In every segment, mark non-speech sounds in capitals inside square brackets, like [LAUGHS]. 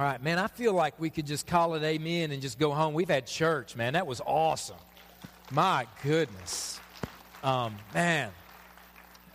All right, man, I feel like we could just call it amen and just go home. We've had church, man. That was awesome. My goodness. Um, man.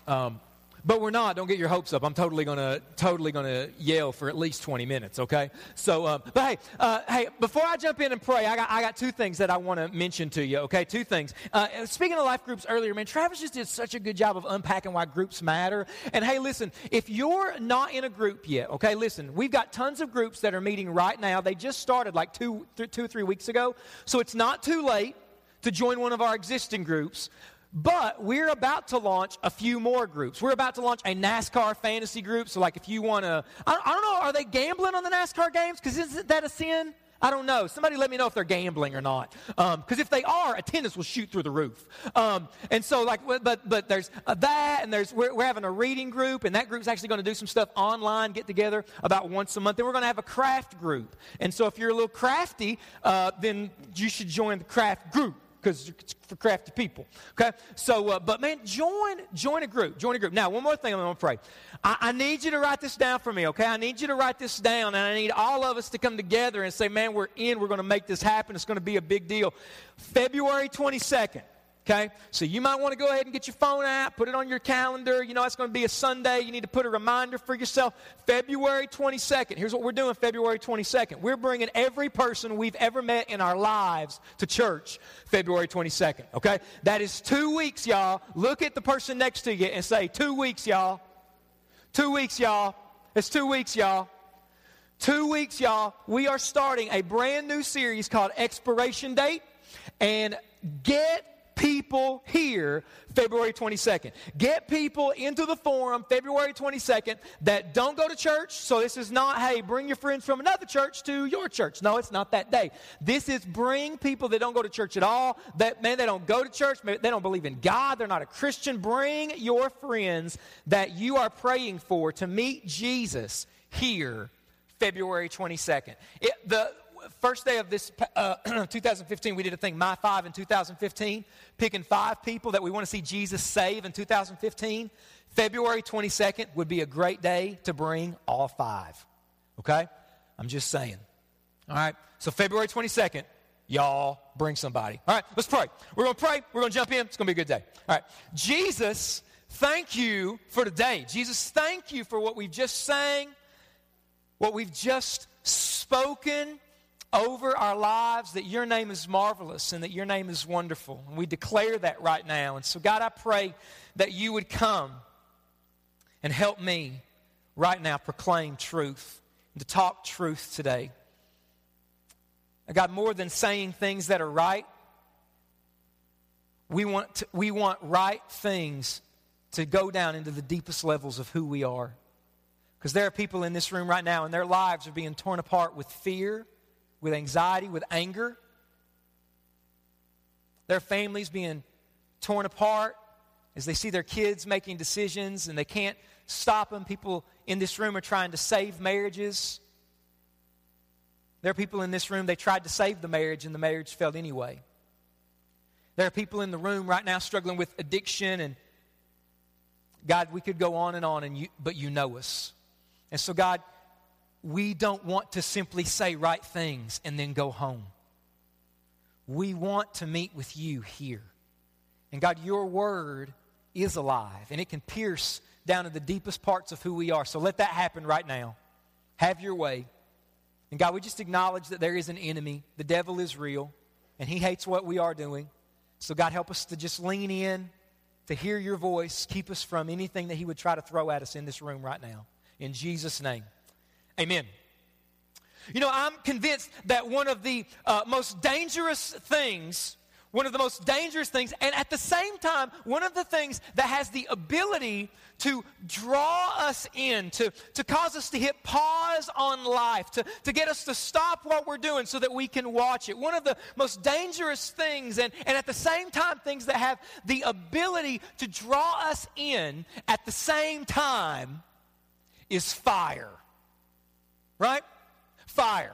Um, but we're not. Don't get your hopes up. I'm totally gonna totally gonna yell for at least 20 minutes. Okay. So, uh, but hey, uh, hey, before I jump in and pray, I got I got two things that I want to mention to you. Okay, two things. Uh, speaking of life groups earlier, man, Travis just did such a good job of unpacking why groups matter. And hey, listen, if you're not in a group yet, okay, listen, we've got tons of groups that are meeting right now. They just started like two, th- two, three weeks ago, so it's not too late to join one of our existing groups. But we're about to launch a few more groups. We're about to launch a NASCAR fantasy group. So, like, if you want to, I, don't know, are they gambling on the NASCAR games? Because isn't that a sin? I don't know. Somebody let me know if they're gambling or not. Because um, if they are, attendance will shoot through the roof. Um, and so, like, but but there's uh, that, and there's we're, we're, having a reading group, and that group's actually going to do some stuff online, get together about once a month. Then we're going to have a craft group. And so, if you're a little crafty, uh, then you should join the craft group because it's for crafty people. Okay, so uh, but man, join join a group. Join a group. Now, one more thing I'm to pray. I, I, need you to write this down for me. Okay, I need you to write this down, and I need all of us to come together and say, man, we're in. We're going to make this happen. It's going to be a big deal. February 22nd. Okay? So you might want to go ahead and get your phone out, put it on your calendar. You know, it's going to be a Sunday. You need to put a reminder for yourself. February 22nd. Here's what we're doing February 22nd. We're bringing every person we've ever met in our lives to church February 22nd. Okay? That is two weeks, y'all. Look at the person next to you and say, two weeks, y'all. Two weeks, y'all. It's two weeks, y'all. Two weeks, y'all. We are starting a brand new series called Expiration Date. And get people here February 22nd. Get people into the forum February 22nd that don't go to church. So this is not, hey, bring your friends from another church to your church. No, it's not that day. This is bring people that don't go to church at all. That, man, they don't go to church. They don't believe in God. They're not a Christian. Bring your friends that you are praying for to meet Jesus here February 22nd. It, the, first day of this uh, [CLEARS THROAT] 2015, we did a thing, My Five in 2015, picking five people that we want to see Jesus save in 2015. February 22nd would be a great day to bring all five. Okay? I'm just saying. All right? So, February 22nd, y'all bring somebody. All right, let's pray. We're going to pray. We're going to jump in. It's going to be a good day. All right. Jesus, thank you for today. Jesus, thank you for what we've just sang, what we've just spoken over our lives that your name is marvelous and that your name is wonderful. And we declare that right now. And so, God, I pray that you would come and help me right now proclaim truth and to talk truth today. God, more than saying things that are right, we want, to, we want right things to go down into the deepest levels of who we are. Because there are people in this room right now, and their lives are being torn apart with fear with anxiety, with anger. Their families being torn apart as they see their kids making decisions and they can't stop them. People in this room are trying to save marriages. There are people in this room, they tried to save the marriage and the marriage failed anyway. There are people in the room right now struggling with addiction and God, we could go on and on, and you, but you know us. And so, God, we don't want to simply say right things and then go home. We want to meet with you here. And God, your word is alive and it can pierce down to the deepest parts of who we are. So let that happen right now. Have your way. And God, we just acknowledge that there is an enemy. The devil is real and he hates what we are doing. So, God, help us to just lean in, to hear your voice, keep us from anything that he would try to throw at us in this room right now. In Jesus' name. Amen. You know, I'm convinced that one of the uh, most dangerous things, one of the most dangerous things, and at the same time, one of the things that has the ability to draw us in, to, to cause us to hit pause on life, to, to get us to stop what we're doing so that we can watch it. One of the most dangerous things, and, and at the same time, things that have the ability to draw us in at the same time, is fire right? Fire.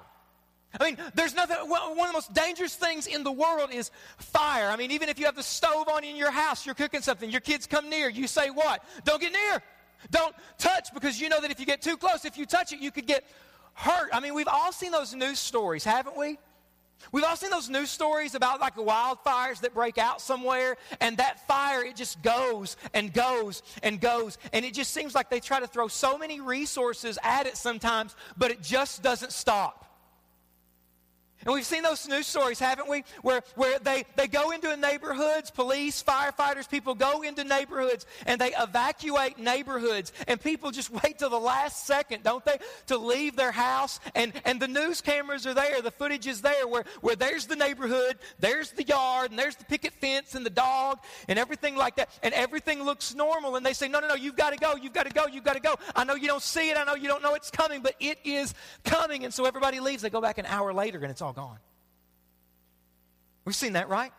I mean, there's nothing, one of the most dangerous things in the world is fire. I mean, even if you have the stove on in your house, you're cooking something, your kids come near, you say what? Don't get near. Don't touch because you know that if you get too close, if you touch it, you could get hurt. I mean, we've all seen those news stories, haven't we? We've all seen those news stories about like the wildfires that break out somewhere, and that fire, it just goes and goes and goes. And it just seems like they try to throw so many resources at it sometimes, but it just doesn't stop. And we've seen those news stories, haven't we? Where, where they, they go into neighborhoods, police, firefighters, people go into neighborhoods and they evacuate neighborhoods. And people just [LAUGHS] wait till the last second, don't they, to leave their house. And, and the news cameras are there, the footage is there where, where there's the neighborhood, there's the yard, and there's the picket fence and the dog and everything like that. And everything looks normal. And they say, no, no, no, you've got to go, you've got to go, you've got to go. I know you don't see it, I know you don't know it's coming, but it is coming. And so everybody leaves. They go back an hour later and it's all gone. We've seen that, right?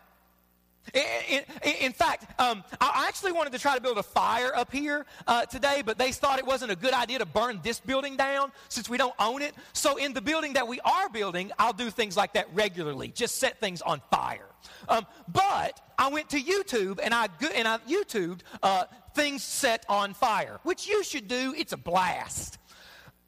In, in, in fact, um, I actually wanted to try to build a fire up here uh, today, but they thought it wasn't a good idea to burn this building down since we don't own it. So, in the building that we are building, I'll do things like that regularly, just set things on fire. Um, but I went to YouTube and I, and I YouTubed uh, things set on fire, which you should do. It's a blast.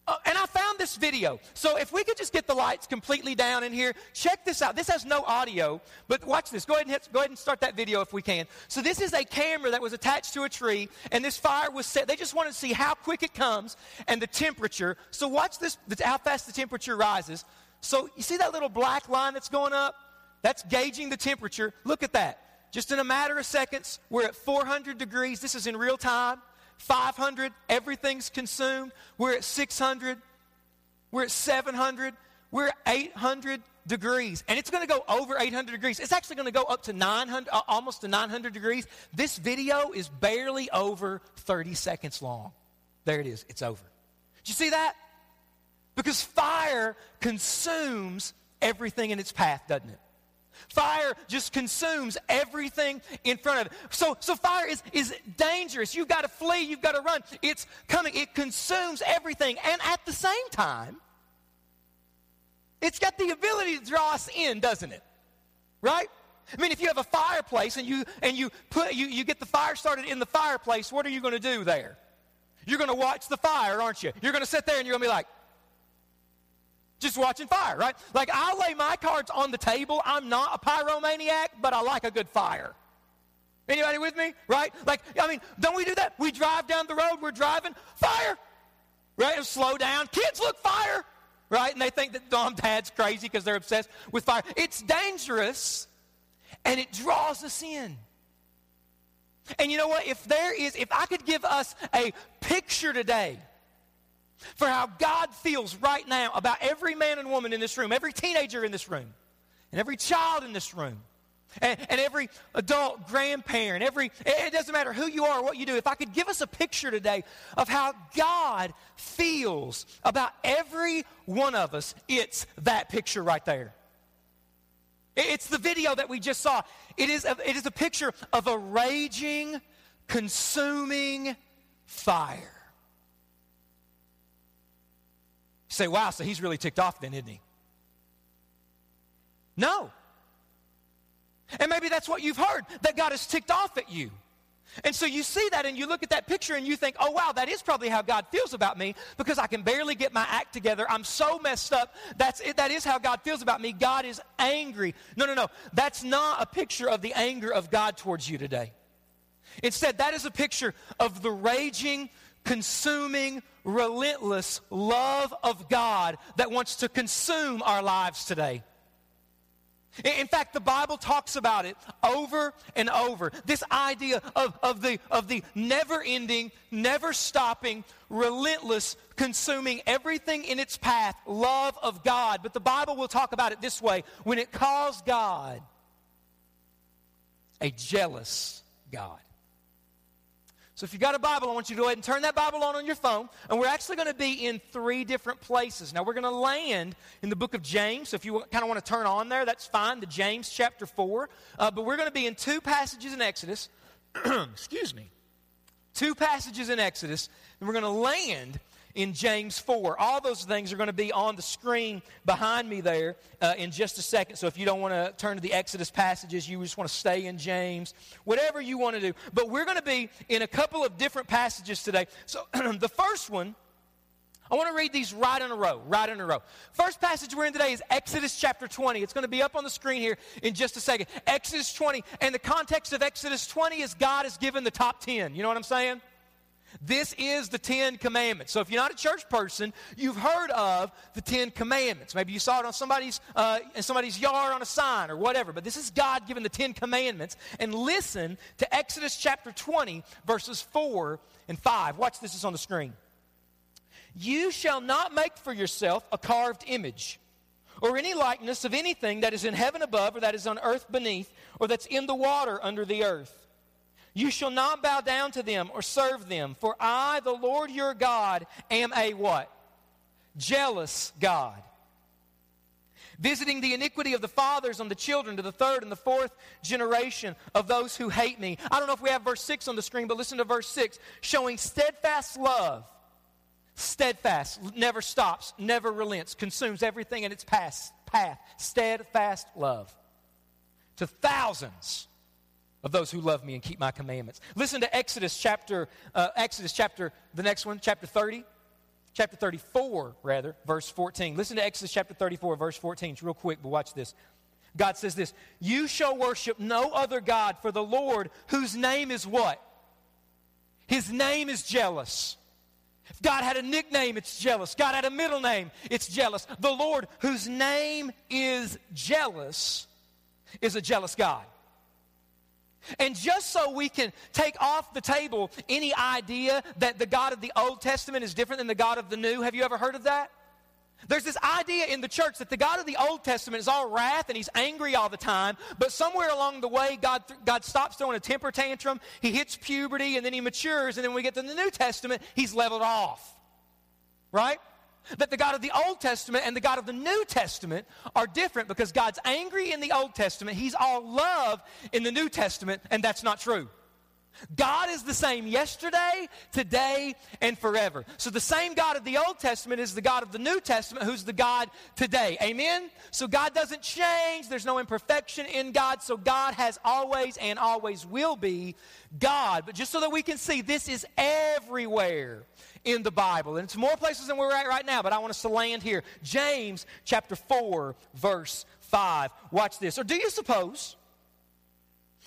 Uh, and I found this video. So if we could just get the lights completely down in here, check this out. This has no audio, but watch this. Go ahead and hit, go ahead and start that video if we can. So this is a camera that was attached to a tree, and this fire was set. They just wanted to see how quick it comes and the temperature. So watch this, how fast the temperature rises. So you see that little black line that's going up? That's gauging the temperature. Look at that. Just in a matter of seconds, we're at 400 degrees. This is in real time. 500, everything's consumed. We're at 600. We're at 700. We're at 800 degrees. And it's going to go over 800 degrees. It's actually going to go up to 900, uh, almost to 900 degrees. This video is barely over 30 seconds long. There it is. It's over. Did you see that? Because fire consumes everything in its path, doesn't it? Fire just consumes everything in front of it. So, so fire is, is dangerous. You've got to flee, you've got to run. It's coming, it consumes everything. And at the same time, it's got the ability to draw us in, doesn't it? Right? I mean, if you have a fireplace and you and you put you, you get the fire started in the fireplace, what are you going to do there? You're going to watch the fire, aren't you? You're going to sit there and you're going to be like, just watching fire, right? Like I'll lay my cards on the table. I'm not a pyromaniac, but I like a good fire. Anybody with me? Right? Like, I mean, don't we do that? We drive down the road, we're driving, fire! Right? And slow down. Kids look fire! Right? And they think that mom, dad's crazy because they're obsessed with fire. It's dangerous and it draws us in. And you know what? If there is, if I could give us a picture today for how God feels right now about every man and woman in this room, every teenager in this room, and every child in this room, and, and, every adult grandparent, every, it doesn't matter who you are or what you do. If I could give us a picture today of how God feels about every one of us, it's that picture right there. It's the video that we just saw. It is a, it is a picture of a raging, consuming fire. Say, wow, so he's really ticked off then, isn't he? No. And maybe that's what you've heard, that God is ticked off at you. And so you see that and you look at that picture and you think, oh, wow, that is probably how God feels about me because I can barely get my act together. I'm so messed up. That's it. That is how God feels about me. God is angry. No, no, no. That's not a picture of the anger of God towards you today. Instead, that is a picture of the raging, consuming, relentless love of God that wants to consume our lives today. In fact, the Bible talks about it over and over. This idea of, of the, of the never ending, never stopping, relentless, consuming everything in its path love of God. But the Bible will talk about it this way when it calls God a jealous God. So if you've got a Bible, I want you to go ahead and turn that Bible on on your phone. And we're actually going to be in three different places. Now, we're going to land in the book of James. So if you kind of want to turn on there, that's fine, the James chapter 4. Uh, but we're going to be in two passages in Exodus. [CLEARS THROAT] Excuse me. Two passages in Exodus. And we're going to land in James 4. All those things are going to be on the screen behind me there uh, in just a second. So if you don't want to turn to the Exodus passages, you just want to stay in James, whatever you want to do. But we're going to be in a couple of different passages today. So [CLEARS THROAT] the first one I want to read these right in a row, right in a row. First passage we're in today is Exodus chapter 20. It's going to be up on the screen here in just a second. Exodus 20. And the context of Exodus 20 is God has given the top 10. You know what I'm saying? This is the Ten Commandments. So if you're not a church person, you've heard of the Ten Commandments. Maybe you saw it on somebody's uh, in somebody's yard on a sign or whatever. But this is God giving the Ten Commandments. And listen to Exodus chapter 20, verses 4 and 5. Watch this is on the screen. You shall not make for yourself a carved image or any likeness of anything that is in heaven above, or that is on earth beneath, or that's in the water under the earth. You shall not bow down to them or serve them, for I, the Lord your God, am a what? Jealous God. Visiting the iniquity of the fathers on the children to the third and the fourth generation of those who hate me. I don't know if we have verse 6 on the screen, but listen to verse 6. Showing steadfast love Steadfast, never stops, never relents, consumes everything in its path. path. Steadfast love to thousands of those who love me and keep my commandments. Listen to Exodus chapter, uh, Exodus chapter, the next one, chapter 30, chapter 34, rather, verse 14. Listen to Exodus chapter 34, verse 14. It's real quick, but watch this. God says this You shall worship no other God, for the Lord, whose name is what? His name is jealous. If God had a nickname, it's jealous. God had a middle name, it's jealous. The Lord, whose name is jealous, is a jealous God. And just so we can take off the table any idea that the God of the Old Testament is different than the God of the New, have you ever heard of that? There's this idea in the church that the God of the Old Testament is all wrath and he's angry all the time, but somewhere along the way, God, God stops throwing a temper tantrum, he hits puberty, and then he matures, and then we get to the New Testament, he's leveled off. Right? That the God of the Old Testament and the God of the New Testament are different because God's angry in the Old Testament, he's all love in the New Testament, and that's not true. God is the same yesterday, today, and forever. So the same God of the Old Testament is the God of the New Testament who's the God today. Amen? So God doesn't change. There's no imperfection in God. So God has always and always will be God. But just so that we can see, this is everywhere in the Bible. And it's more places than we're at right now, but I want us to land here. James chapter 4, verse 5. Watch this. Or do you suppose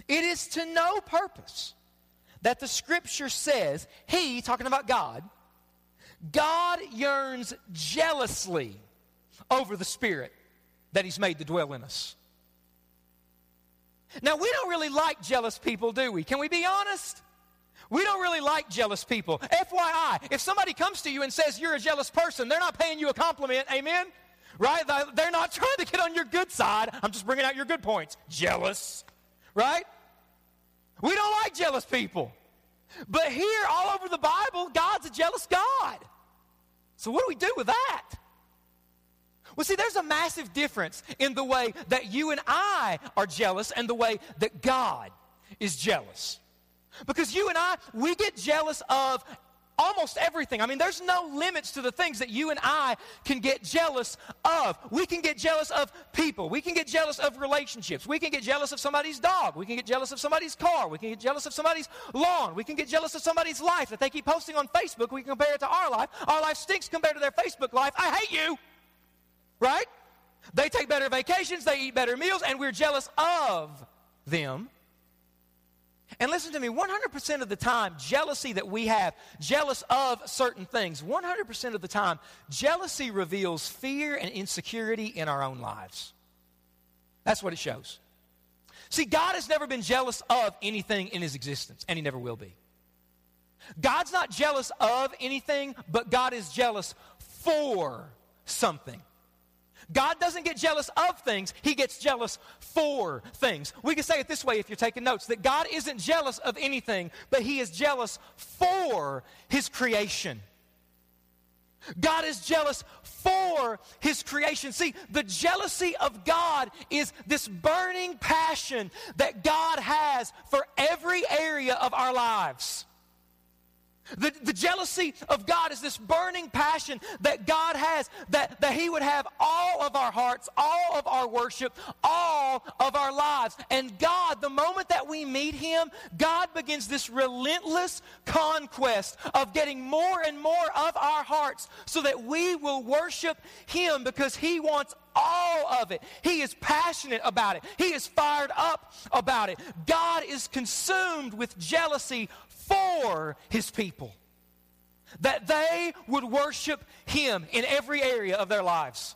it is to no purpose? That the scripture says he, talking about God, God yearns jealously over the Spirit that He's made to dwell in us. Now, we don't really like jealous people, do we? Can we be honest? We don't really like jealous people. FYI, if somebody comes to you and says you're a jealous person, they're not paying you a compliment, amen? Right? They're not trying to get on your good side. I'm just bringing out your good points. Jealous, right? We don't like jealous people. But here, all over the Bible, God's a jealous God. So, what do we do with that? Well, see, there's a massive difference in the way that you and I are jealous and the way that God is jealous. Because you and I, we get jealous of almost everything. I mean, there's no limits to the things that you and I can get jealous of. We can get jealous of people. We can get jealous of relationships. We can get jealous of somebody's dog. We can get jealous of somebody's car. We can get jealous of somebody's lawn. We can get jealous of somebody's life that they keep posting on Facebook. We can compare it to our life. Our life stinks compared to their Facebook life. I hate you. Right? They take better vacations, they eat better meals, and we're jealous of them. And listen to me, 100% of the time, jealousy that we have, jealous of certain things, 100% of the time, jealousy reveals fear and insecurity in our own lives. That's what it shows. See, God has never been jealous of anything in his existence, and he never will be. God's not jealous of anything, but God is jealous for something. God doesn't get jealous of things, He gets jealous for things. We can say it this way if you're taking notes that God isn't jealous of anything, but He is jealous for His creation. God is jealous for his creation. See, the jealousy of God is this burning passion that God has for every area of our lives. The, the jealousy of God is this burning passion that God has, that, that He would have all of our hearts, all of our worship, all of our lives. And God, the moment that we meet Him, God begins this relentless conquest of getting more and more of our hearts so that we will worship Him because He wants all of it. He is passionate about it. He is fired up about it. God is consumed with jealousy for his people. That they would worship him in every area of their lives.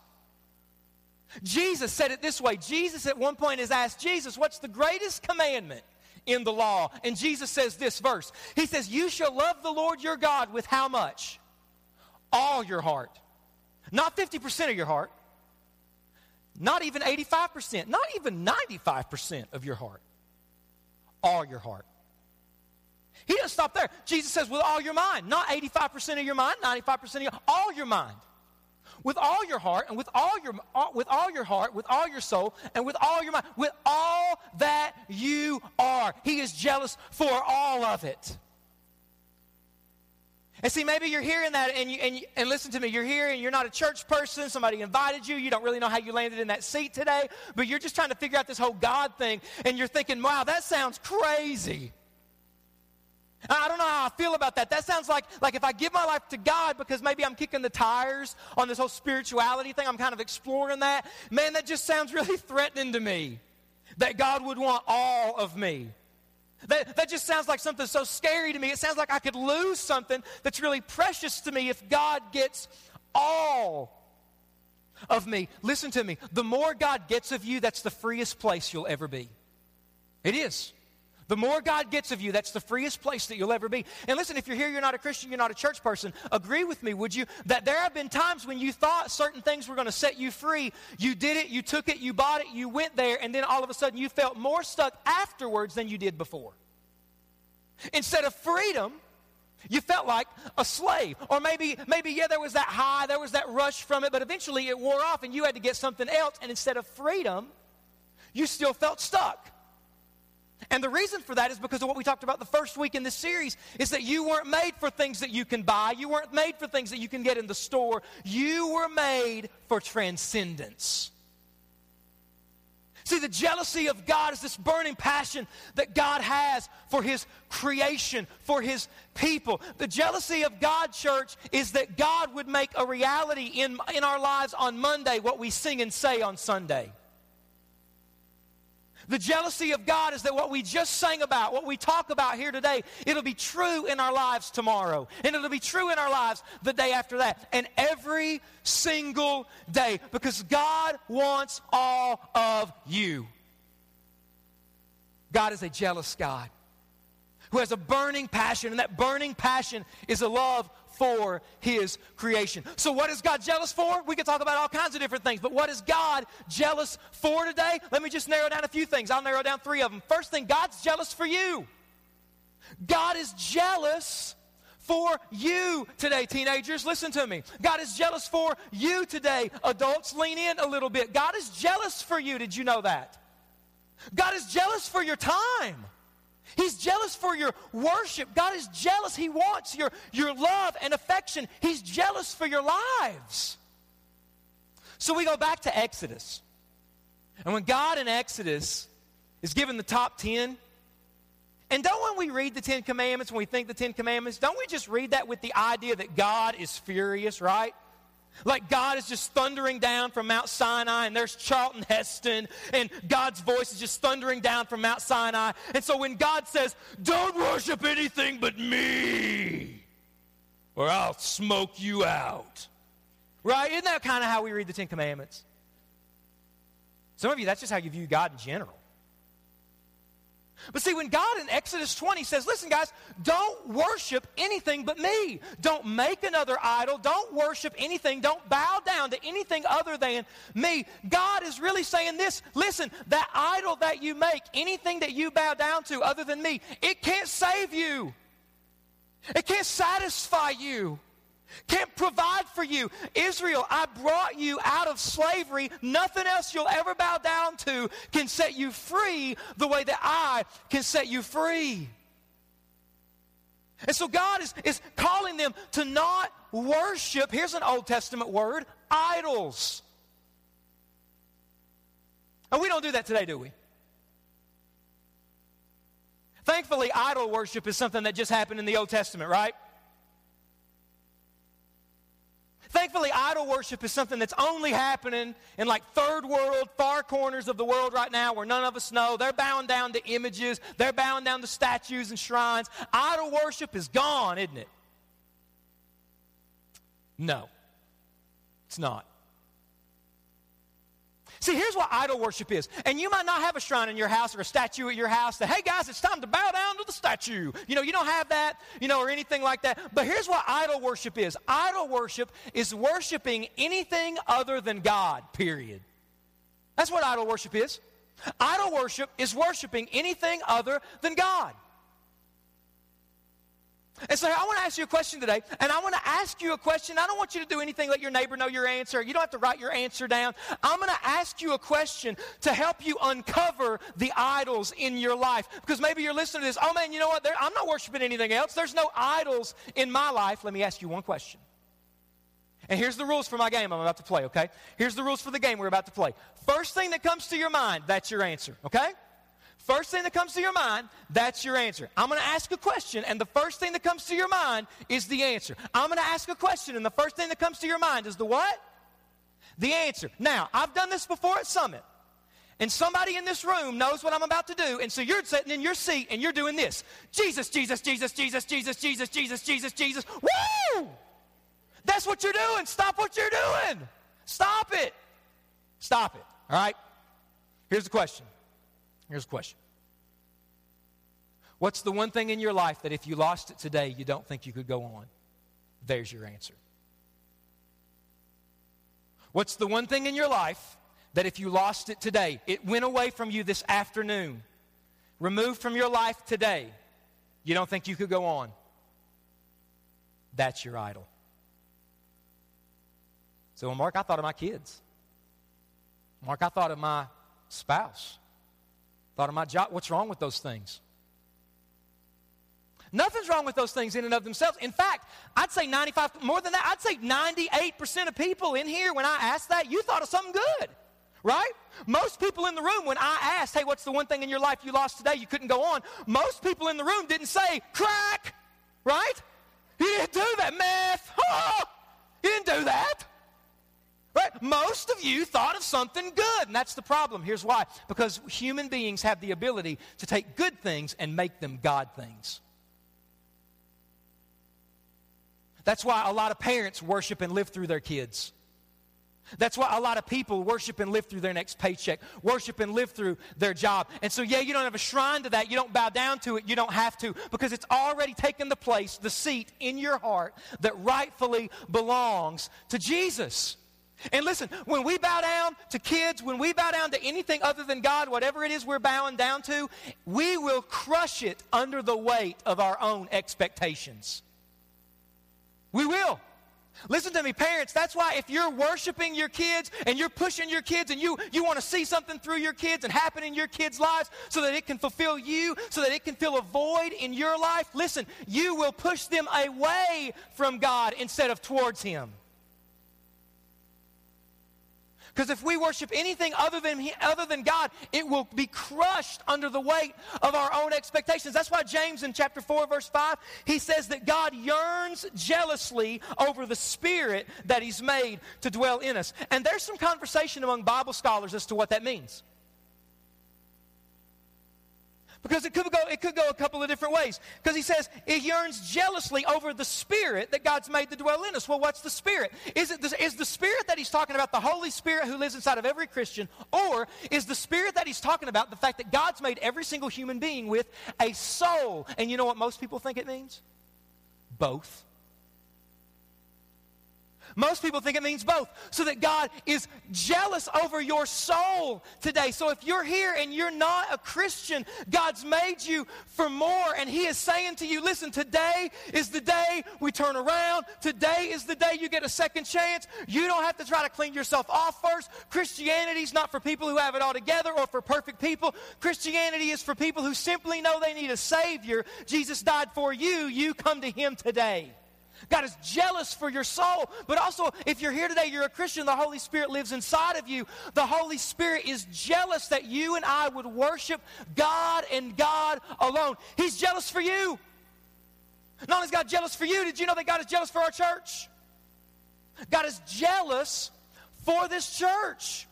Jesus said it this way. Jesus at one point is asked, Jesus, what's the greatest commandment in the law? And Jesus says this verse. He says, You shall love the Lord your God with how much? All your heart. Not 50% of your heart. Not even 85%. Not even 95% of your heart. All your heart. He doesn't stop there. Jesus says, with all your mind, not 85% of your mind, 95% of your, all your mind. With all your heart and with all your uh, with all your heart, with all your soul, and with all your mind, with all that you are. He is jealous for all of it. And see, maybe you're hearing that, and, you, and, you, and listen to me, you're here and you're not a church person, somebody invited you, you don't really know how you landed in that seat today, but you're just trying to figure out this whole God thing, and you're thinking, wow, that sounds crazy. I don't know how I feel about that. That sounds like, like if I give my life to God because maybe I'm kicking the tires on this whole spirituality thing, I'm kind of exploring that. Man, that just sounds [LAUGHS] really threatening to me that God would want all of me. That, that just sounds like something so scary to me. It sounds like I could lose something that's really precious to me if God gets all of me. Listen to me. The more God gets of you, that's the freest place you'll ever be. It is. The more God gets of you, that's the freest place that you'll ever be. And listen, if you're here, you're not a Christian, you're not a church person, agree with me, would you? That there have been times when you thought certain things were going to set you free. You did it, you took it, you bought it, you went there, and then all of a sudden you felt more stuck afterwards than you did before. Instead of freedom, you felt like a slave. Or maybe, maybe, yeah, there was that high, there was that rush from it, but eventually it wore off and you had to get something else. And instead of freedom, you still felt stuck. And the reason for that is because of what we talked about the first week in this series is that you weren't made for things that you can buy. You weren't made for things that you can get in the store. You were made for transcendence. See, the jealousy of God is this burning passion that God has for His creation, for His people. The jealousy of God, church, is that God would make a reality in, in our lives on Monday what we sing and say on Sunday. The jealousy of God is that what we just sang about, what we talk about here today, it'll be true in our lives tomorrow. And it'll be true in our lives the day after that. And every single day. Because God wants all of you. God is a jealous God who has a burning passion, and that burning passion is a love for his creation. So, what is God jealous for? We could talk about all kinds of different things, but what is God jealous for today? Let me just narrow down a few things. I'll narrow down three of them. First thing, God's jealous for you. God is jealous for you today, teenagers. Listen to me. God is jealous for you today. Adults, lean in a little bit. God is jealous for you. Did you know that? God is jealous for your time. He's jealous for your worship. God is jealous. He wants your, your love and affection. He's jealous for your lives. So we go back to Exodus. And when God in Exodus is given the top 10, and don't when we read the Ten Commandments, when we think the Ten Commandments, don't we just read that with the idea that God is furious, right? Like God is just thundering down from Mount Sinai, and there's Charlton Heston, and God's voice is just thundering down from Mount Sinai. And so when God says, Don't worship anything but me, or I'll smoke you out. Right? Isn't that kind of how we read the Ten Commandments? Some of you, that's just how you view God in general. But see, when God in Exodus 20 says, listen, guys, don't worship anything but me. Don't make another idol. Don't worship anything. Don't bow down to anything other than me. God is really saying this listen, that idol that you make, anything that you bow down to other than me, it can't save you, it can't satisfy you can't provide for you. Israel, I brought you out of slavery. Nothing else you'll ever bow down to can set you free the way that I can set you free. And so God is, is calling them to not worship, here's an Old Testament word, idols. And we don't do that today, do we? Thankfully, idol worship is something that just happened in the Old Testament, right? Thankfully, idol worship is something that's only happening in like third world, far corners of the world right now where none of us know. They're bowing down to images, they're bowing down to statues and shrines. Idol worship is gone, isn't it? No, it's not. See, here's what idol worship is. And you might not have a shrine in your house or a statue at your house that, hey guys, it's time to bow down to the statue. You know, you don't have that, you know, or anything like that. But here's what idol worship is idol worship is worshiping anything other than God, period. That's what idol worship is. Idol worship is worshiping anything other than God. And so I want to ask you a question today, and I want to ask you a question. I don't want you to do anything, let your neighbor know your answer. You don't have to write your answer down. I'm going to ask you a question to help you uncover the idols in your life. Because maybe you're listening to this, oh man, you know what? There, I'm not worshiping anything else. There's no idols in my life. Let me ask you one question. And here's the rules for my game I'm about to play, okay? Here's the rules for the game we're about to play. First thing that comes to your mind, that's your answer, okay? First thing that comes to your mind, that's your answer. I'm going to ask a question, and the first thing that comes to your mind is the answer. I'm going to ask a question, and the first thing that comes to your mind is the what? The answer. Now, I've done this before at Summit. And somebody in this room knows what I'm about to do, and so you're sitting in your seat and you're doing this. Jesus, Jesus, Jesus, Jesus, Jesus, Jesus, Jesus, Jesus, Jesus. Woo! That's what you're doing. Stop what you're doing. Stop it. Stop it. All right? Here's the question Here's a question What's the one thing in your life that if you lost it today, you don't think you could go on? There's your answer. What's the one thing in your life that if you lost it today, it went away from you this afternoon, removed from your life today, you don't think you could go on? That's your idol. So, well, Mark, I thought of my kids. Mark, I thought of my spouse. Thought. What's wrong with those things? Nothing's wrong with those things in and of themselves. In fact, I'd say 95, more than that, I'd say 98% of people in here, when I asked that, you thought of something good, right? Most people in the room, when I asked, hey, what's the one thing in your life you lost today you couldn't go on? Most people in the room didn't say crack, right? You didn't do that, meth. Oh, [LAUGHS] you didn't do that. Right? Most of you thought of something good, and that's the problem. Here's why because human beings have the ability to take good things and make them God things. That's why a lot of parents worship and live through their kids. That's why a lot of people worship and live through their next paycheck, worship and live through their job. And so, yeah, you don't have a shrine to that. You don't bow down to it. You don't have to because it's already taken the place, the seat in your heart that rightfully belongs to Jesus. And listen, when we bow down to kids, when we bow down to anything other than God, whatever it is we're bowing down to, we will crush it under the weight of our own expectations. We will. Listen to me, parents. That's why if you're worshiping your kids and you're pushing your kids and you, you want to see something through your kids and happen in your kids' lives so that it can fulfill you, so that it can fill a void in your life, listen, you will push them away from God instead of towards Him. Because if we worship anything other than, other than God, it will be crushed under the weight of our own expectations. That's why James in chapter 4, verse 5, he says that God yearns jealously over the spirit that he's made to dwell in us. And there's some conversation among Bible scholars as to what that means. Because it could go, it could go a couple of different ways. Because he says it yearns jealously over the spirit that God's made to dwell in us. Well, what's the spirit? Is it the, is the spirit that he's talking about the Holy Spirit who lives inside of every Christian, or is the spirit that he's talking about the fact that God's made every single human being with a soul? And you know what most people think it means? Both. Most people think it means both. So that God is jealous over your soul today. So if you're here and you're not a Christian, God's made you for more. And He is saying to you, listen, today is the day we turn around. Today is the day you get a second chance. You don't have to try to clean yourself off first. Christianity is not for people who have it all together or for perfect people. Christianity is for people who simply know they need a Savior. Jesus died for you. You come to Him today. God is jealous for your soul. But also, if you're here today, you're a Christian, the Holy Spirit lives inside of you. The Holy Spirit is jealous that you and I would worship God and God alone. He's jealous for you. Not only is God jealous for you, did you know that God is jealous for our church? God is jealous for this church.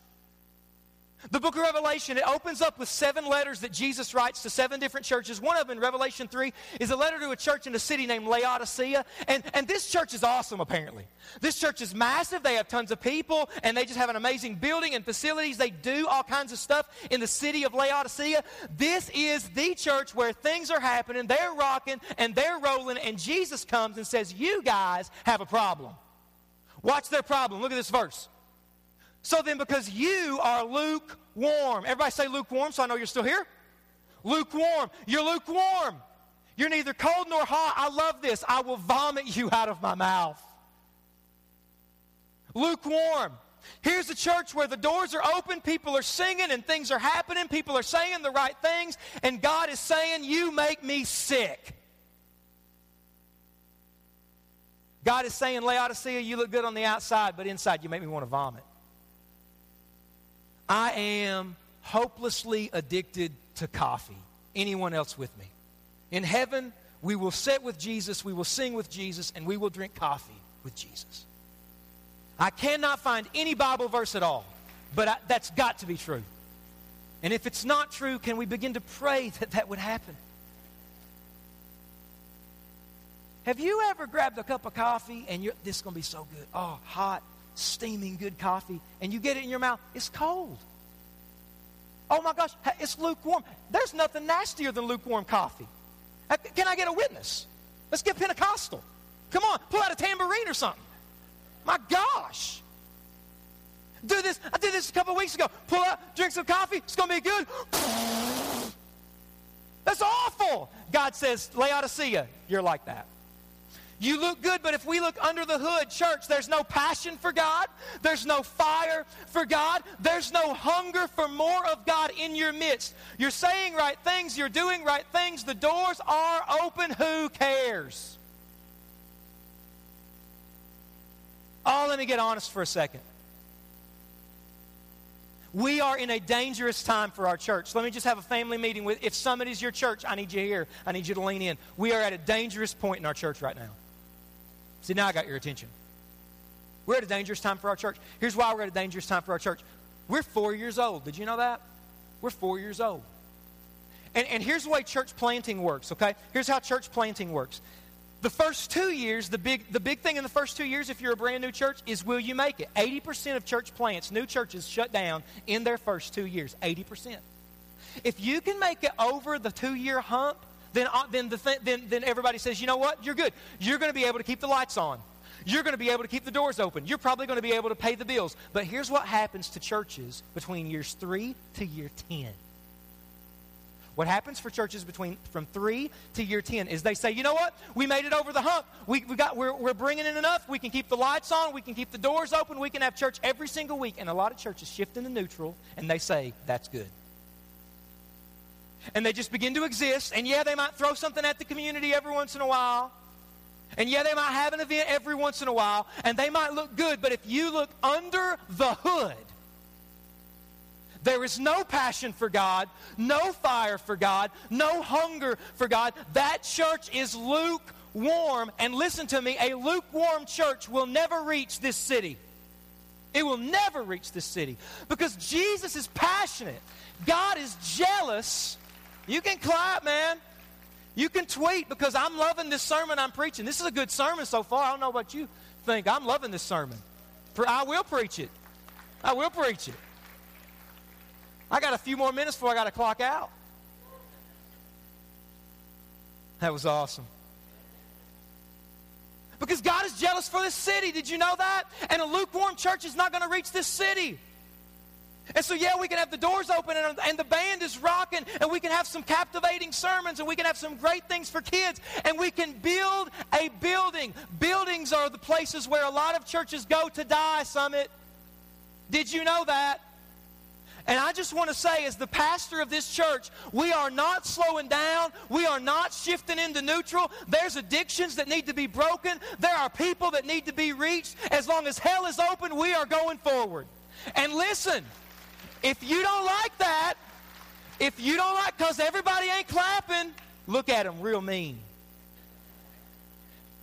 The book of Revelation, it opens up with seven letters that Jesus writes to seven different churches. One of them in Revelation 3 is a letter to a church in a city named Laodicea. And, and this church is awesome, apparently. This church is massive. They have tons of people, and they just have an amazing building and facilities. They do all kinds of stuff in the city of Laodicea. This is the church where things are happening, they're rocking, and they're rolling, and Jesus comes and says, You guys have a problem. Watch their problem. Look at this verse. So then, because you are lukewarm, everybody say lukewarm so I know you're still here. Lukewarm. You're lukewarm. You're neither cold nor hot. I love this. I will vomit you out of my mouth. Lukewarm. Here's a church where the doors are open, people are singing, and things are happening. People are saying the right things, and God is saying, You make me sick. God is saying, Laodicea, you look good on the outside, but inside you make me want to vomit. I am hopelessly addicted to coffee. Anyone else with me? In heaven, we will sit with Jesus, we will sing with Jesus, and we will drink coffee with Jesus. I cannot find any Bible verse at all, but I, that's got to be true. And if it's not true, can we begin to pray that that would happen? Have you ever grabbed a cup of coffee and you're, this is going to be so good? Oh, hot, steaming good coffee and you get it in your mouth, it's cold. Oh my gosh, it's lukewarm. There's nothing nastier than lukewarm coffee. Uh, can I get a witness? Let's get Pentecostal. Come on, pull out a tambourine or something. My gosh. Do this. I did this a couple weeks ago. Pull out, drink some coffee. It's going to be good. That's awful. God says, Laodicea, you're like that. You look good, but if we look under the hood, church, there's no passion for God. There's no fire for God. There's no hunger for more of God in your midst. You're saying right things. You're doing right things. The doors are open. Who cares? Oh, let me get honest for a second. We are in a dangerous time for our church. Let me just have a family meeting with. If is your church, I need you here. I need you to lean in. We are at a dangerous point in our church right now. See, now I got your attention. We're at a dangerous time for our church. Here's why we're at a dangerous time for our church. We're four years old. Did you know that? We're four years old. And, and here's the way church planting works, okay? Here's how church planting works. The first two years, the big, the big thing in the first two years, if you're a brand new church, is will you make it? 80% of church plants, new churches, shut down in their first two years. 80%. If you can make it over the two year hump, then, uh, then, the th- then, then everybody says, you know what? You're good. You're going to be able to keep the lights on. You're going to be able to keep the doors open. You're probably going to be able to pay the bills. But here's what happens to churches between years 3 to year 10. What happens for churches between from 3 to year 10 is they say, you know what? We made it over the hump. We, we got, we're, we're bringing in enough. We can keep the lights on. We can keep the doors open. We can have church every single week. And a lot of churches shift into neutral and they say, that's good and they just begin to exist. And yeah, they might throw something at the community every once in a while. And yeah, they might have an event every once in a while, and they might look good, but if you look under the hood, there is no passion for God, no fire for God, no hunger for God. That church is lukewarm. And listen to me a lukewarm church will never reach this city. It will never reach this city because Jesus is passionate. God is jealous you can clap, man. You can tweet because I'm loving this sermon I'm preaching. This is a good sermon so far. I don't know what you think. I'm loving this sermon. I will preach it. I will preach it. I got a few more minutes before I got to clock out. That was awesome. Because God is jealous for this city. Did you know that? And a lukewarm church is not going to reach this city. And so, yeah, we can have the doors open and, and, the band is rocking, and we can have some captivating sermons, and we can have some great things for kids, and we can build a building. Buildings are the places where a lot of churches go to die, Summit. Did you know that? And I just want to say, as the pastor of this church, we are not slowing down. We are not shifting into neutral. There's addictions that need to be broken. There are people that need to be reached. As long as hell is open, we are going forward. And listen, if you don't like that, if you don't like, because everybody ain't clapping, look at them real mean.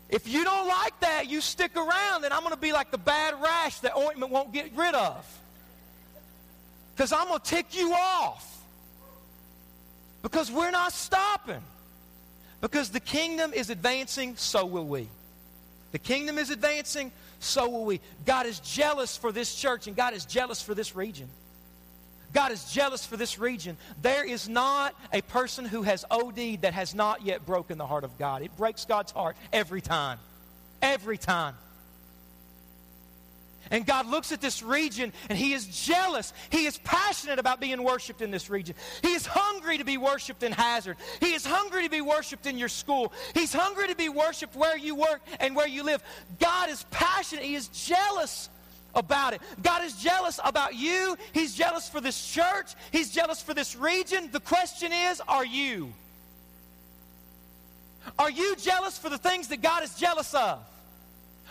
If you don't like that, you stick around, and I'm going to be like the bad rash that ointment won't get rid of because I'm going to tick you off. Because we're not stopping. Because the kingdom is advancing, so will we. The kingdom is advancing, so will we. God is jealous for this church, and God is jealous for this region. God is jealous for this region. There is not a person who has OD'd that has not yet broken the heart of God. It breaks God's heart every time. Every time. And God looks at this region and He is jealous. He is passionate about being worshiped in this region. He is hungry to be worshiped in Hazard. He is hungry to be worshiped in your school. He's hungry to be worshiped where you work and where you live. God is passionate. He is jealous about it. God is jealous about you. He's jealous for this church. He's jealous for this region. The question is are you? Are you jealous for the things that God is jealous of?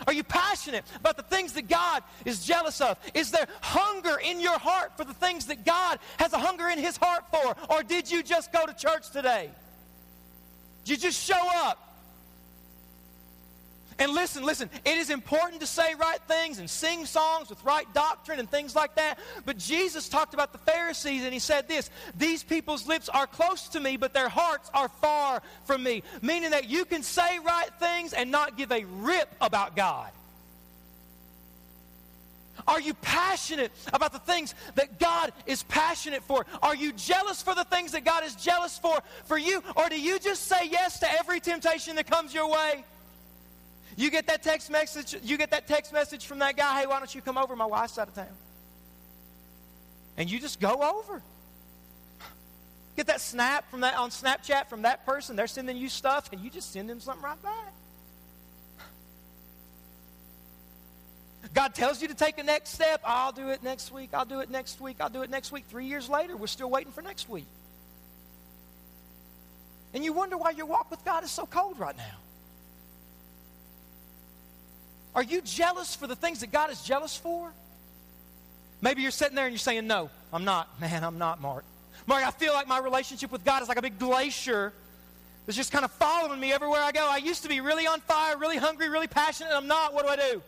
Are you passionate about the things that God is jealous of? Is there hunger in your heart for the things that God has a hunger in his heart for? Or did you just go to church today? Did you just show up? And listen, listen, it is important to say right things and sing songs with right doctrine and things like that. But Jesus talked about the Pharisees and he said this These people's lips are close to me, but their hearts are far from me. Meaning that you can say right things and not give a rip about God. Are you passionate about the things that God is passionate for? Are you jealous for the things that God is jealous for for you? Or do you just say yes to every temptation that comes your way? You get that text message, you get that text message from that guy, hey, why don't you come over? My wife's out of town. And you just go over. Get that snap from that on Snapchat from that person, they're sending you stuff, and you just send them something right back. God tells you to take a next step. I'll do it next week. I'll do it next week. I'll do it next week. Three years later, we're still waiting for next week. And you wonder why your walk with God is so cold right now. Are you jealous for the things that God is jealous for? Maybe you're sitting there and you're saying, No, I'm not. [LAUGHS] Man, I'm not, Mark. Mark, I feel like my relationship with God is like a big glacier that's just kind of following me everywhere I go. I used to be really on fire, really hungry, really passionate, and I'm not. What do I do?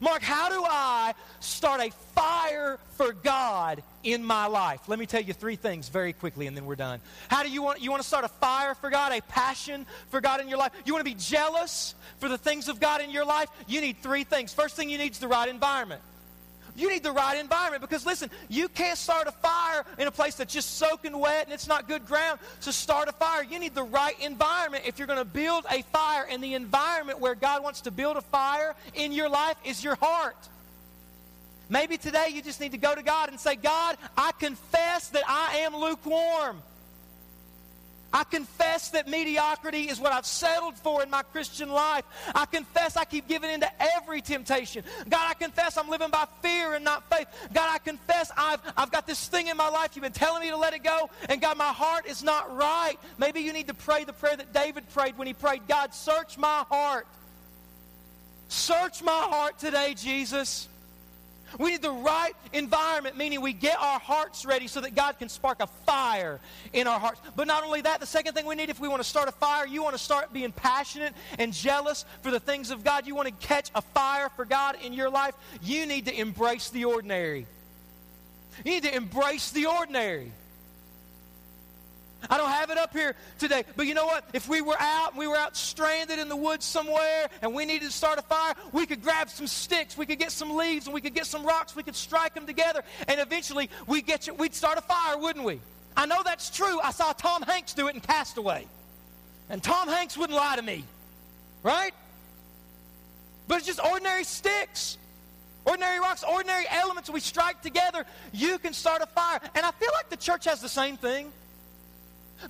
Mark, how do I start a fire for God in my life? Let me tell you three things very quickly and then we're done. How do you want you want to start a fire for God, a passion for God in your life? You want to be jealous for the things of God in your life? You need three things. First thing you need is the right environment. You need the right environment because, listen, you can't start a fire in a place that's just soaking wet and it's not good ground. To start a fire, you need the right environment. If you're going to build a fire, and the environment where God wants to build a fire in your life is your heart. Maybe today you just need to go to God and say, God, I confess that I am lukewarm. I confess that mediocrity is what I've settled for in my Christian life. I confess I keep giving into every temptation. God, I confess I'm living by fear and not faith. God, I confess I've, I've got this thing in my life. You've been telling me to let it go. And God, my heart is not right. Maybe you need to pray the prayer that David prayed when he prayed, God, search my heart. Search my heart today, Jesus. We need the right environment, meaning we get our hearts ready so that God can spark a fire in our hearts. But not only that, the second thing we need if we want to start a fire, you want to start being passionate and jealous for the things of God. You want to catch a fire for God in your life. You need to embrace the ordinary. You need to embrace the ordinary. I don't have it up here today. But you know what? If we were out, and we were out stranded in the woods somewhere, and we needed to start a fire, we could grab some sticks, we could get some leaves, and we could get some rocks, we could strike them together, and eventually we'd, get you, we'd start a fire, wouldn't we? I know that's true. I saw Tom Hanks do it in Castaway. And Tom Hanks wouldn't lie to me. Right? but it's just ordinary sticks. Ordinary rocks, ordinary elements we strike together, you can start a fire. And I feel like the church has the same thing.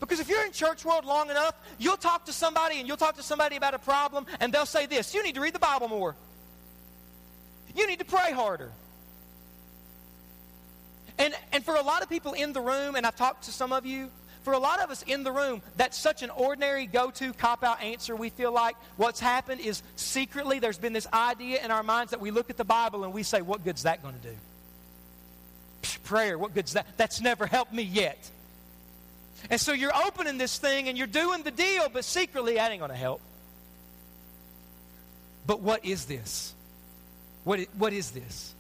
Because if you're in church world long enough, you'll talk to somebody and you'll talk to somebody about a problem, and they'll say this You need to read the Bible more. You need to pray harder. And, and for a lot of people in the room, and I've talked to some of you, for a lot of us in the room, that's such an ordinary go to cop out answer. We feel like what's happened is secretly there's been this idea in our minds that we look at the Bible and we say, What good's that going to do? Psh, prayer, what good's that? That's never helped me yet. And so you're opening this thing and you're doing the deal, but secretly that ain't going to help. But what is this? What, what is this?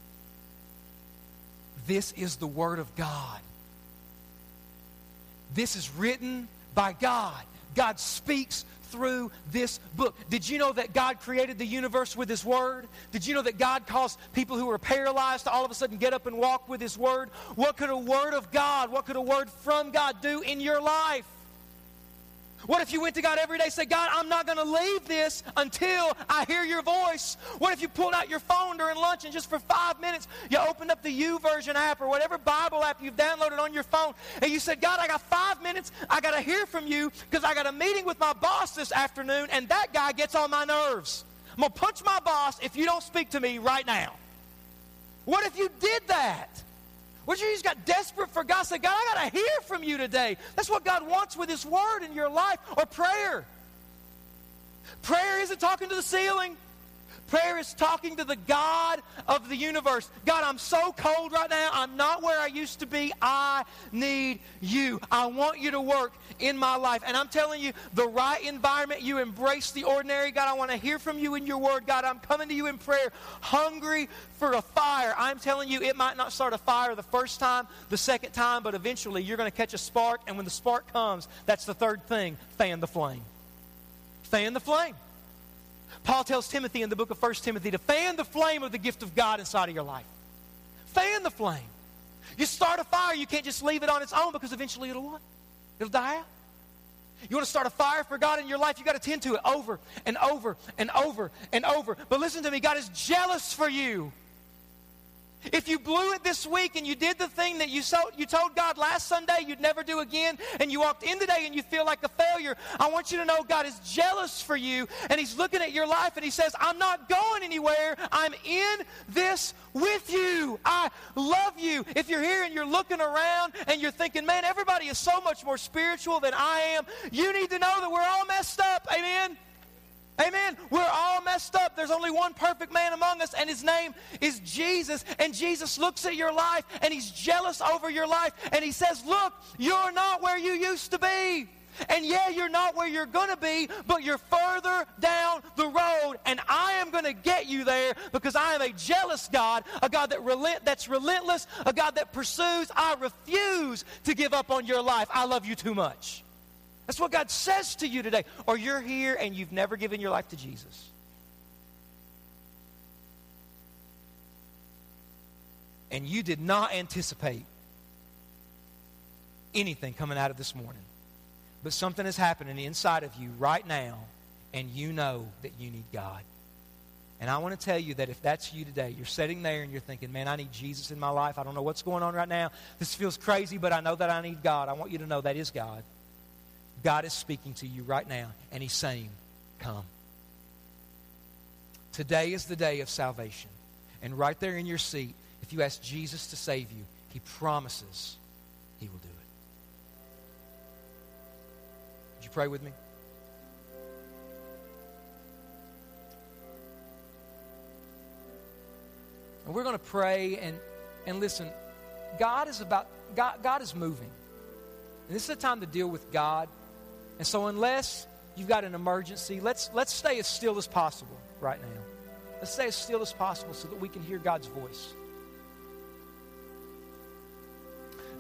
This is the Word of God. This is written by God. God speaks through this book. Did you know that God created the universe with His Word? Did you know that God caused people who were paralyzed to all of a sudden get up and walk with His Word? What could a Word of God, what could a Word from God do in your life? What if you went to God every day and said, God, I'm not going to leave this until I hear your voice? What if you pulled out your phone during lunch and just for five minutes you opened up the YouVersion app or whatever Bible app you've downloaded on your phone and you said, God, I got five minutes. I got to hear from you because I got a meeting with my boss this afternoon and that guy gets on my nerves. I'm going to punch my boss if you don't speak to me right now. What if you did that? You just got desperate for God? Say, God, I got to hear from you today. That's what God wants with His Word in your life. Or prayer. Prayer isn't talking to the ceiling. Prayer is talking to the God of the universe. God, I'm so cold right now. I'm not where I used to be. I need you. I want you to work in my life. And I'm telling you, the right environment, you embrace the ordinary. God, I want to hear from you in your word. God, I'm coming to you in prayer, hungry for a fire. I'm telling you, it might not start a fire the first time, the second time, but eventually you're going to catch a spark. And when the spark comes, that's the third thing fan the flame. Fan the flame. Paul tells Timothy in the book of 1 Timothy to fan the flame of the gift of God inside of your life. Fan the flame. You start a fire, you can't just leave it on its own because eventually it'll what? It'll die out. You want to start a fire for God in your life, you got to tend to it over and over and over and over. But listen to me, God is jealous for you. If you blew it this week and you did the thing that you, so, you told God last Sunday you'd never do again, and you walked in today and you feel like a failure, I want you to know God is jealous for you, and He's looking at your life and He says, I'm not going anywhere. I'm in this with you. I love you. If you're here and you're looking around and you're thinking, man, everybody is so much more spiritual than I am, you need to know that we're all messed up. Amen. Amen. We're all messed up. There's only one perfect man among us, and his name is Jesus. And Jesus looks at your life and he's jealous over your life. And he says, Look, you're not where you used to be. And yeah, you're not where you're going to be, but you're further down the road. And I am going to get you there because I am a jealous God, a God that relent, that's relentless, a God that pursues. I refuse to give up on your life. I love you too much. That's what God says to you today. Or you're here and you've never given your life to Jesus. And you did not anticipate anything coming out of this morning. But something is happening inside of you right now, and you know that you need God. And I want to tell you that if that's you today, you're sitting there and you're thinking, man, I need Jesus in my life. I don't know what's going on right now. This feels crazy, but I know that I need God. I want you to know that is God. God is speaking to you right now, and He's saying, Come. Today is the day of salvation. And right there in your seat, if you ask Jesus to save you, He promises He will do it. Would you pray with me? And we're going to pray and, and listen, God is about God, God is moving. And this is a time to deal with God. And so, unless you've got an emergency, let's, let's stay as still as possible right now. Let's stay as still as possible so that we can hear God's voice.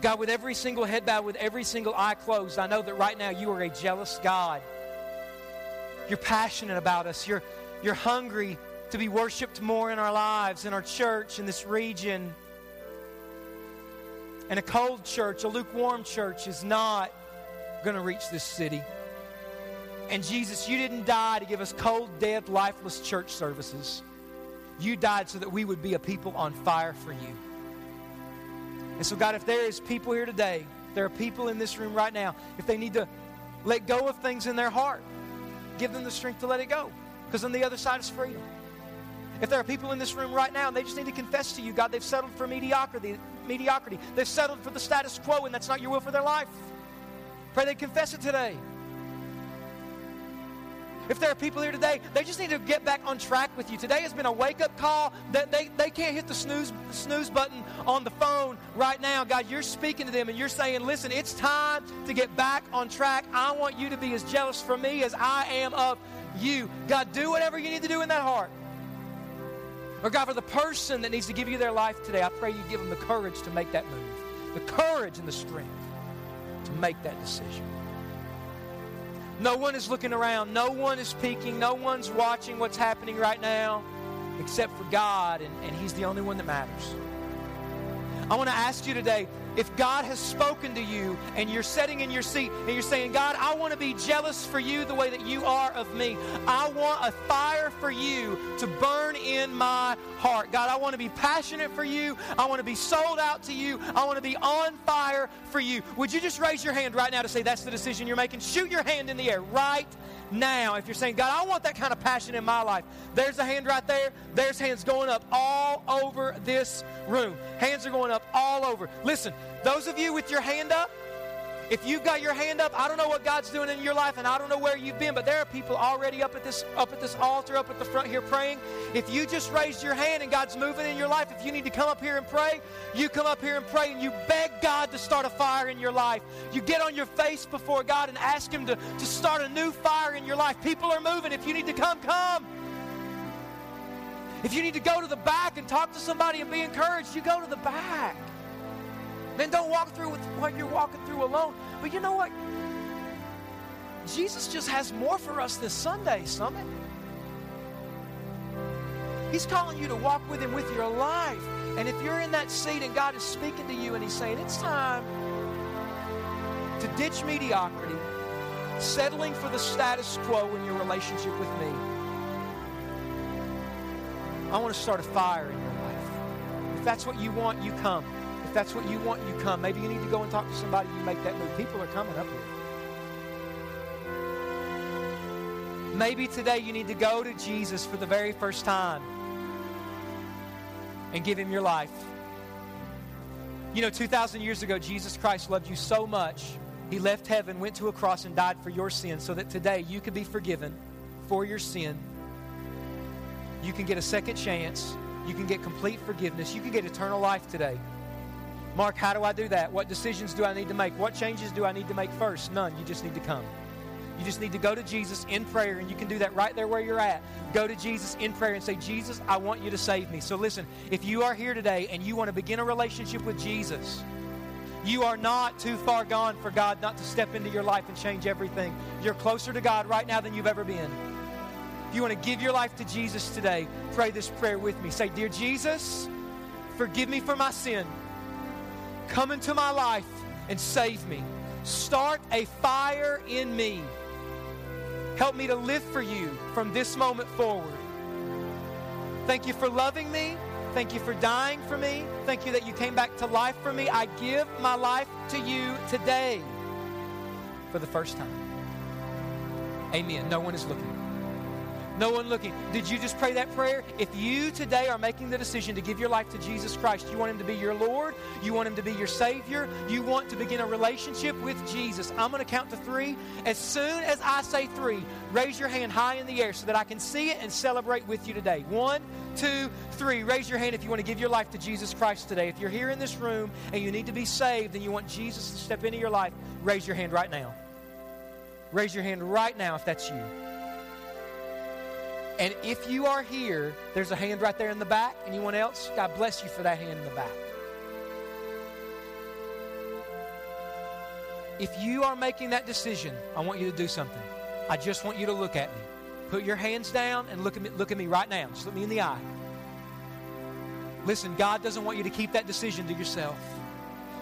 God, with every single head bowed, with every single eye closed, I know that right now you are a jealous God. You're passionate about us. You're, you're hungry to be worshiped more in our lives, in our church, in this region. And a cold church, a lukewarm church, is not going to reach this city. And Jesus, you didn't die to give us cold, dead, lifeless church services. You died so that we would be a people on fire for you. And so, God, if there is people here today, there are people in this room right now, if they need to let go of things in their heart, give them the strength to let it go. Because on the other side is freedom. If there are people in this room right now and they just need to confess to you, God, they've settled for mediocrity, mediocrity. They've settled for the status quo, and that's not your will for their life. Pray they confess it today. If there are people here today, they just need to get back on track with you. Today has been a wake up call that they, they can't hit the snooze, snooze button on the phone right now. God, you're speaking to them and you're saying, listen, it's time to get back on track. I want you to be as jealous for me as I am of you. God, do whatever you need to do in that heart. Or God, for the person that needs to give you their life today, I pray you give them the courage to make that move, the courage and the strength to make that decision. No one is looking around. No one is peeking. No one's watching what's happening right now except for God, and, and He's the only one that matters. I want to ask you today if God has spoken to you and you're sitting in your seat and you're saying, God, I want to be jealous for you the way that you are of me. I want a fire for you to burn in my heart. God, I want to be passionate for you. I want to be sold out to you. I want to be on fire for you. Would you just raise your hand right now to say that's the decision you're making? Shoot your hand in the air right now. If you're saying, God, I want that kind of passion in my life, there's a hand right there. There's hands going up all over this room. Hands are going up all over. Listen, those of you with your hand up, if you've got your hand up, I don't know what God's doing in your life, and I don't know where you've been, but there are people already up at this up at this altar, up at the front here praying. If you just raised your hand and God's moving in your life, if you need to come up here and pray, you come up here and pray and you beg God to start a fire in your life. You get on your face before God and ask Him to, to start a new fire in your life. People are moving. If you need to come, come. If you need to go to the back and talk to somebody and be encouraged, you go to the back. Man, don't walk through with what you're walking through alone. But you know what? Jesus just has more for us this Sunday, Summit. He's calling you to walk with Him with your life. And if you're in that seat and God is speaking to you and He's saying, it's time to ditch mediocrity, settling for the status quo in your relationship with me, I want to start a fire in your life. If that's what you want, you come. If that's what you want, you come. Maybe you need to go and talk to somebody, you make that move. People are coming up here. Maybe today you need to go to Jesus for the very first time and give him your life. You know, 2,000 years ago, Jesus Christ loved you so much, he left heaven, went to a cross, and died for your sin so that today you could be forgiven for your sin. You can get a second chance. You can get complete forgiveness. You can get eternal life today. Mark, how do I do that? What decisions do I need to make? What changes do I need to make first? None. You just need to come. You just need to go to Jesus in prayer, and you can do that right there where you're at. Go to Jesus in prayer and say, Jesus, I want you to save me. So listen, if you are here today and you want to begin a relationship with Jesus, you are not too far gone for God not to step into your life and change everything. You're closer to God right now than you've ever been. If you want to give your life to Jesus today, pray this prayer with me. Say, Dear Jesus, forgive me for my sin. Come into my life and save me. Start a fire in me. Help me to live for you from this moment forward. Thank you for loving me. Thank you for dying for me. Thank you that you came back to life for me. I give my life to you today for the first time. Amen. No one is looking. No one looking. Did you just pray that prayer? If you today are making the decision to give your life to Jesus Christ, you want Him to be your Lord, you want Him to be your Savior, you want to begin a relationship with Jesus, I'm going to count to three. As soon as I say three, raise your hand high in the air so that I can see it and celebrate with you today. One, two, three. Raise your hand if you want to give your life to Jesus Christ today. If you're here in this room and you need to be saved and you want Jesus to step into your life, raise your hand right now. Raise your hand right now if that's you. And if you are here, there's a hand right there in the back. Anyone else? God bless you for that hand in the back. If you are making that decision, I want you to do something. I just want you to look at me. Put your hands down and look at me, look at me right now. Just look me in the eye. Listen, God doesn't want you to keep that decision to yourself.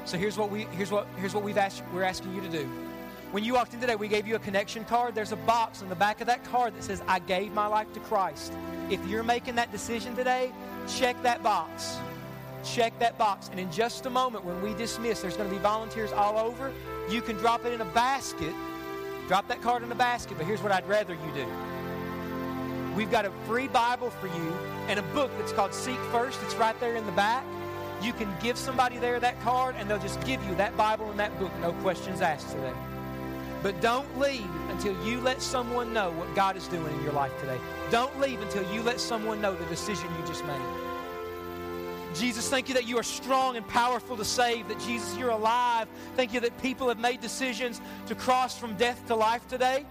So here's what we here's what here's what we've asked we're asking you to do. When you walked in today, we gave you a connection card. There's a box on the back of that card that says, I gave my life to Christ. If you're making that decision today, check that box. Check that box. And in just a moment, when we dismiss, there's going to be volunteers all over. You can drop it in a basket. Drop that card in a basket. But here's what I'd rather you do. We've got a free Bible for you and a book that's called Seek First. It's right there in the back. You can give somebody there that card, and they'll just give you that Bible and that book, no questions asked today. But don't leave until you let someone know what God is doing in your life today. Don't leave until you let someone know the decision you just made. Jesus, thank you that you are strong and powerful to save, that Jesus, you're alive. Thank you that people have made decisions to cross from death to life today.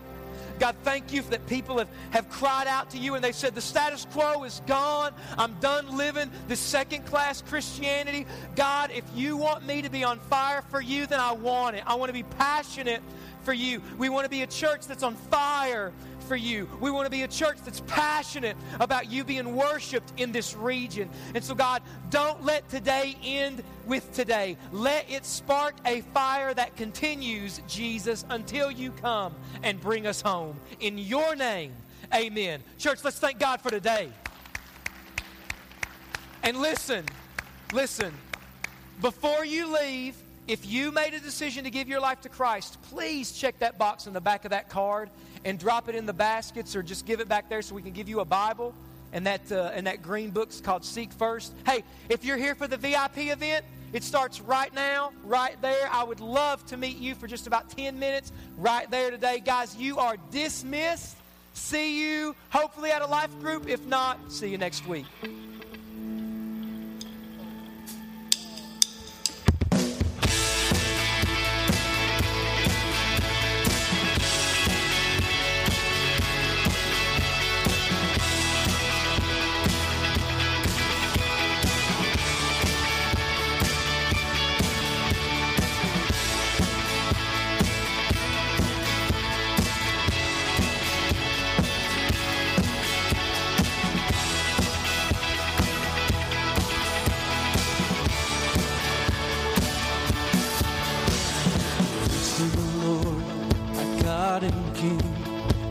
God, thank you that people have, have cried out to you and they said, The status quo is gone. I'm done living this second class Christianity. God, if you want me to be on fire for you, then I want it. I want to be passionate for you. We want to be a church that's on fire for you. We want to be a church that's passionate about you being worshiped in this region. And so, God, don't let today end with today. Let it spark a fire that continues, Jesus, until you come and bring us home. In your name, amen. Church, let's thank God for today. And listen, listen, before you leave, if you made a decision to give your life to Christ, please check that box in the back of that card and drop it in the baskets or just give it back there so we can give you a Bible. And that, uh, and that green book's called Seek First. Hey, if you're here for the VIP event, it starts right now, right there. I would love to meet you for just about 10 minutes right there today. Guys, you are dismissed. See you hopefully at a life group. If not, see you next week.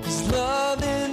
Setting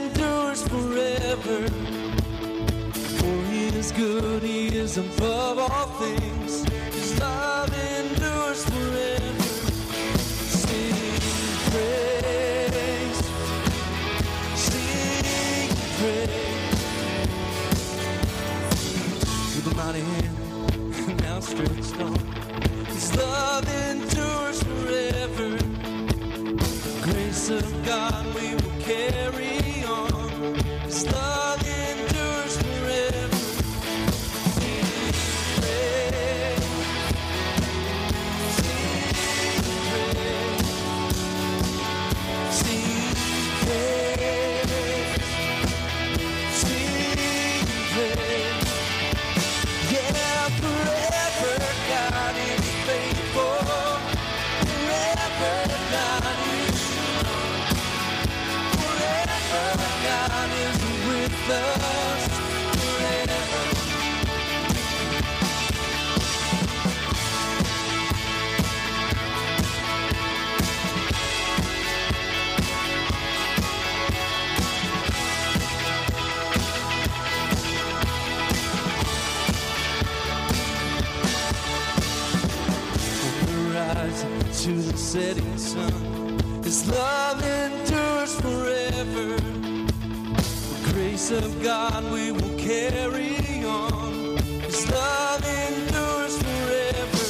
His love endures forever. The grace of God we will carry on. His love endures forever.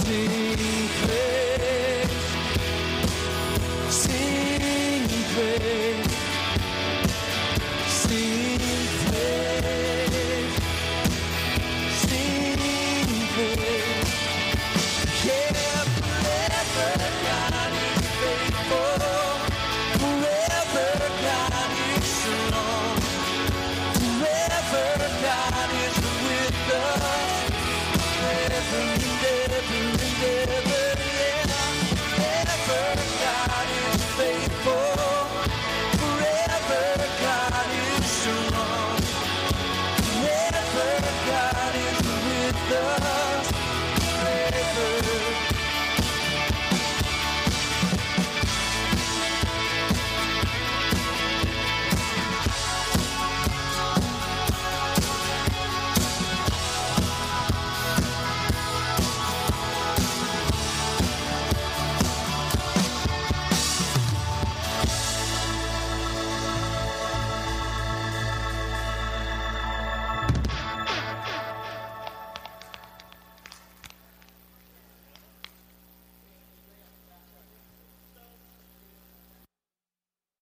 Sing praise. Sing praise.